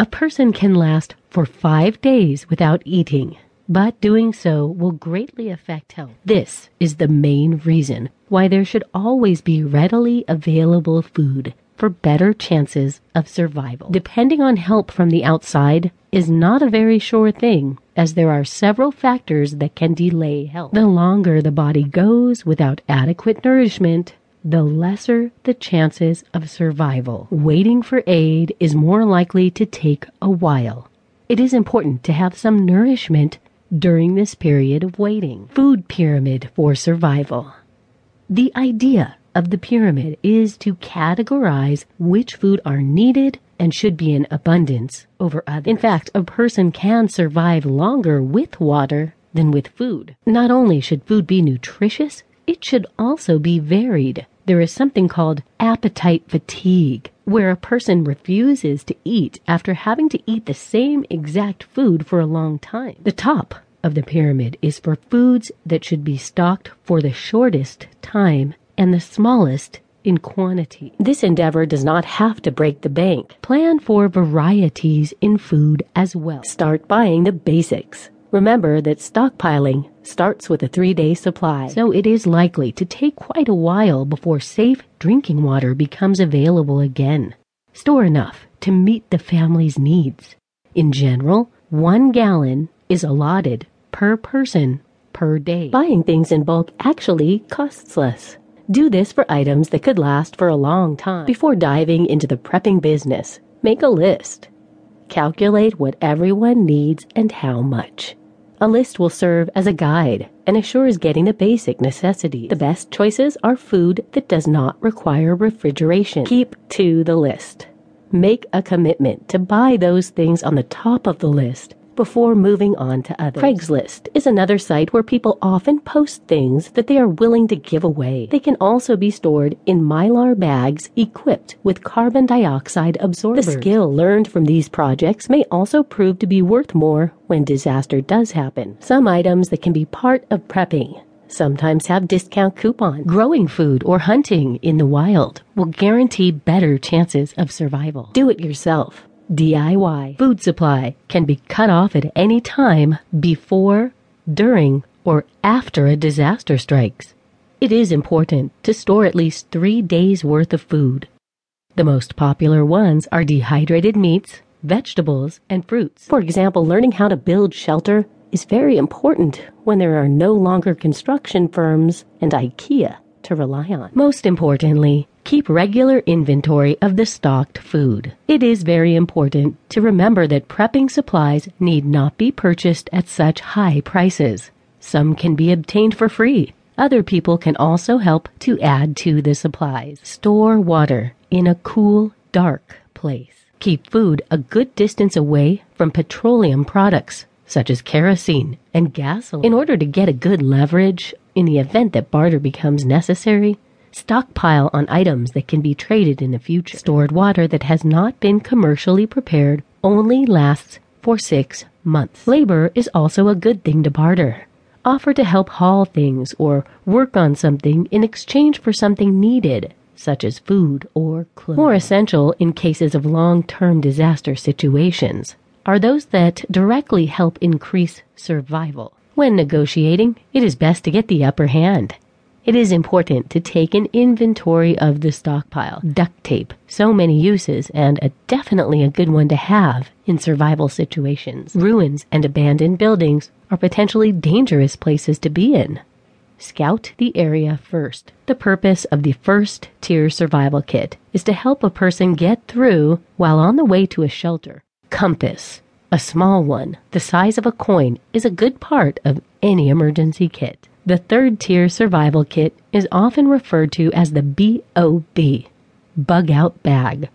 A person can last for five days without eating, but doing so will greatly affect health. This is the main reason why there should always be readily available food for better chances of survival. Depending on help from the outside is not a very sure thing, as there are several factors that can delay health. The longer the body goes without adequate nourishment, the lesser the chances of survival. Waiting for aid is more likely to take a while. It is important to have some nourishment during this period of waiting. Food pyramid for survival. The idea of the pyramid is to categorize which food are needed and should be in abundance over others. In fact, a person can survive longer with water than with food. Not only should food be nutritious, it should also be varied. There is something called appetite fatigue, where a person refuses to eat after having to eat the same exact food for a long time. The top of the pyramid is for foods that should be stocked for the shortest time and the smallest in quantity. This endeavor does not have to break the bank. Plan for varieties in food as well. Start buying the basics. Remember that stockpiling starts with a three day supply, so it is likely to take quite a while before safe drinking water becomes available again. Store enough to meet the family's needs. In general, one gallon is allotted per person per day. Buying things in bulk actually costs less. Do this for items that could last for a long time. Before diving into the prepping business, make a list. Calculate what everyone needs and how much. A list will serve as a guide and assures getting the basic necessities. The best choices are food that does not require refrigeration. Keep to the list. Make a commitment to buy those things on the top of the list before moving on to others. Craigslist is another site where people often post things that they are willing to give away. They can also be stored in mylar bags equipped with carbon dioxide absorbers. The skill learned from these projects may also prove to be worth more when disaster does happen. Some items that can be part of prepping sometimes have discount coupons. Growing food or hunting in the wild will guarantee better chances of survival. Do it yourself. DIY food supply can be cut off at any time before, during, or after a disaster strikes. It is important to store at least three days' worth of food. The most popular ones are dehydrated meats, vegetables, and fruits. For example, learning how to build shelter is very important when there are no longer construction firms and IKEA to rely on. Most importantly, keep regular inventory of the stocked food. It is very important to remember that prepping supplies need not be purchased at such high prices. Some can be obtained for free. Other people can also help to add to the supplies. Store water in a cool, dark place. Keep food a good distance away from petroleum products such as kerosene and gasoline. In order to get a good leverage in the event that barter becomes necessary, stockpile on items that can be traded in the future. Stored water that has not been commercially prepared only lasts for six months. Labor is also a good thing to barter. Offer to help haul things or work on something in exchange for something needed, such as food or clothes. More essential in cases of long term disaster situations are those that directly help increase survival. When negotiating, it is best to get the upper hand. It is important to take an inventory of the stockpile. Duct tape, so many uses, and a definitely a good one to have in survival situations. Ruins and abandoned buildings are potentially dangerous places to be in. Scout the area first. The purpose of the first tier survival kit is to help a person get through while on the way to a shelter. Compass. A small one, the size of a coin, is a good part of any emergency kit. The third tier survival kit is often referred to as the BOB, bug out bag.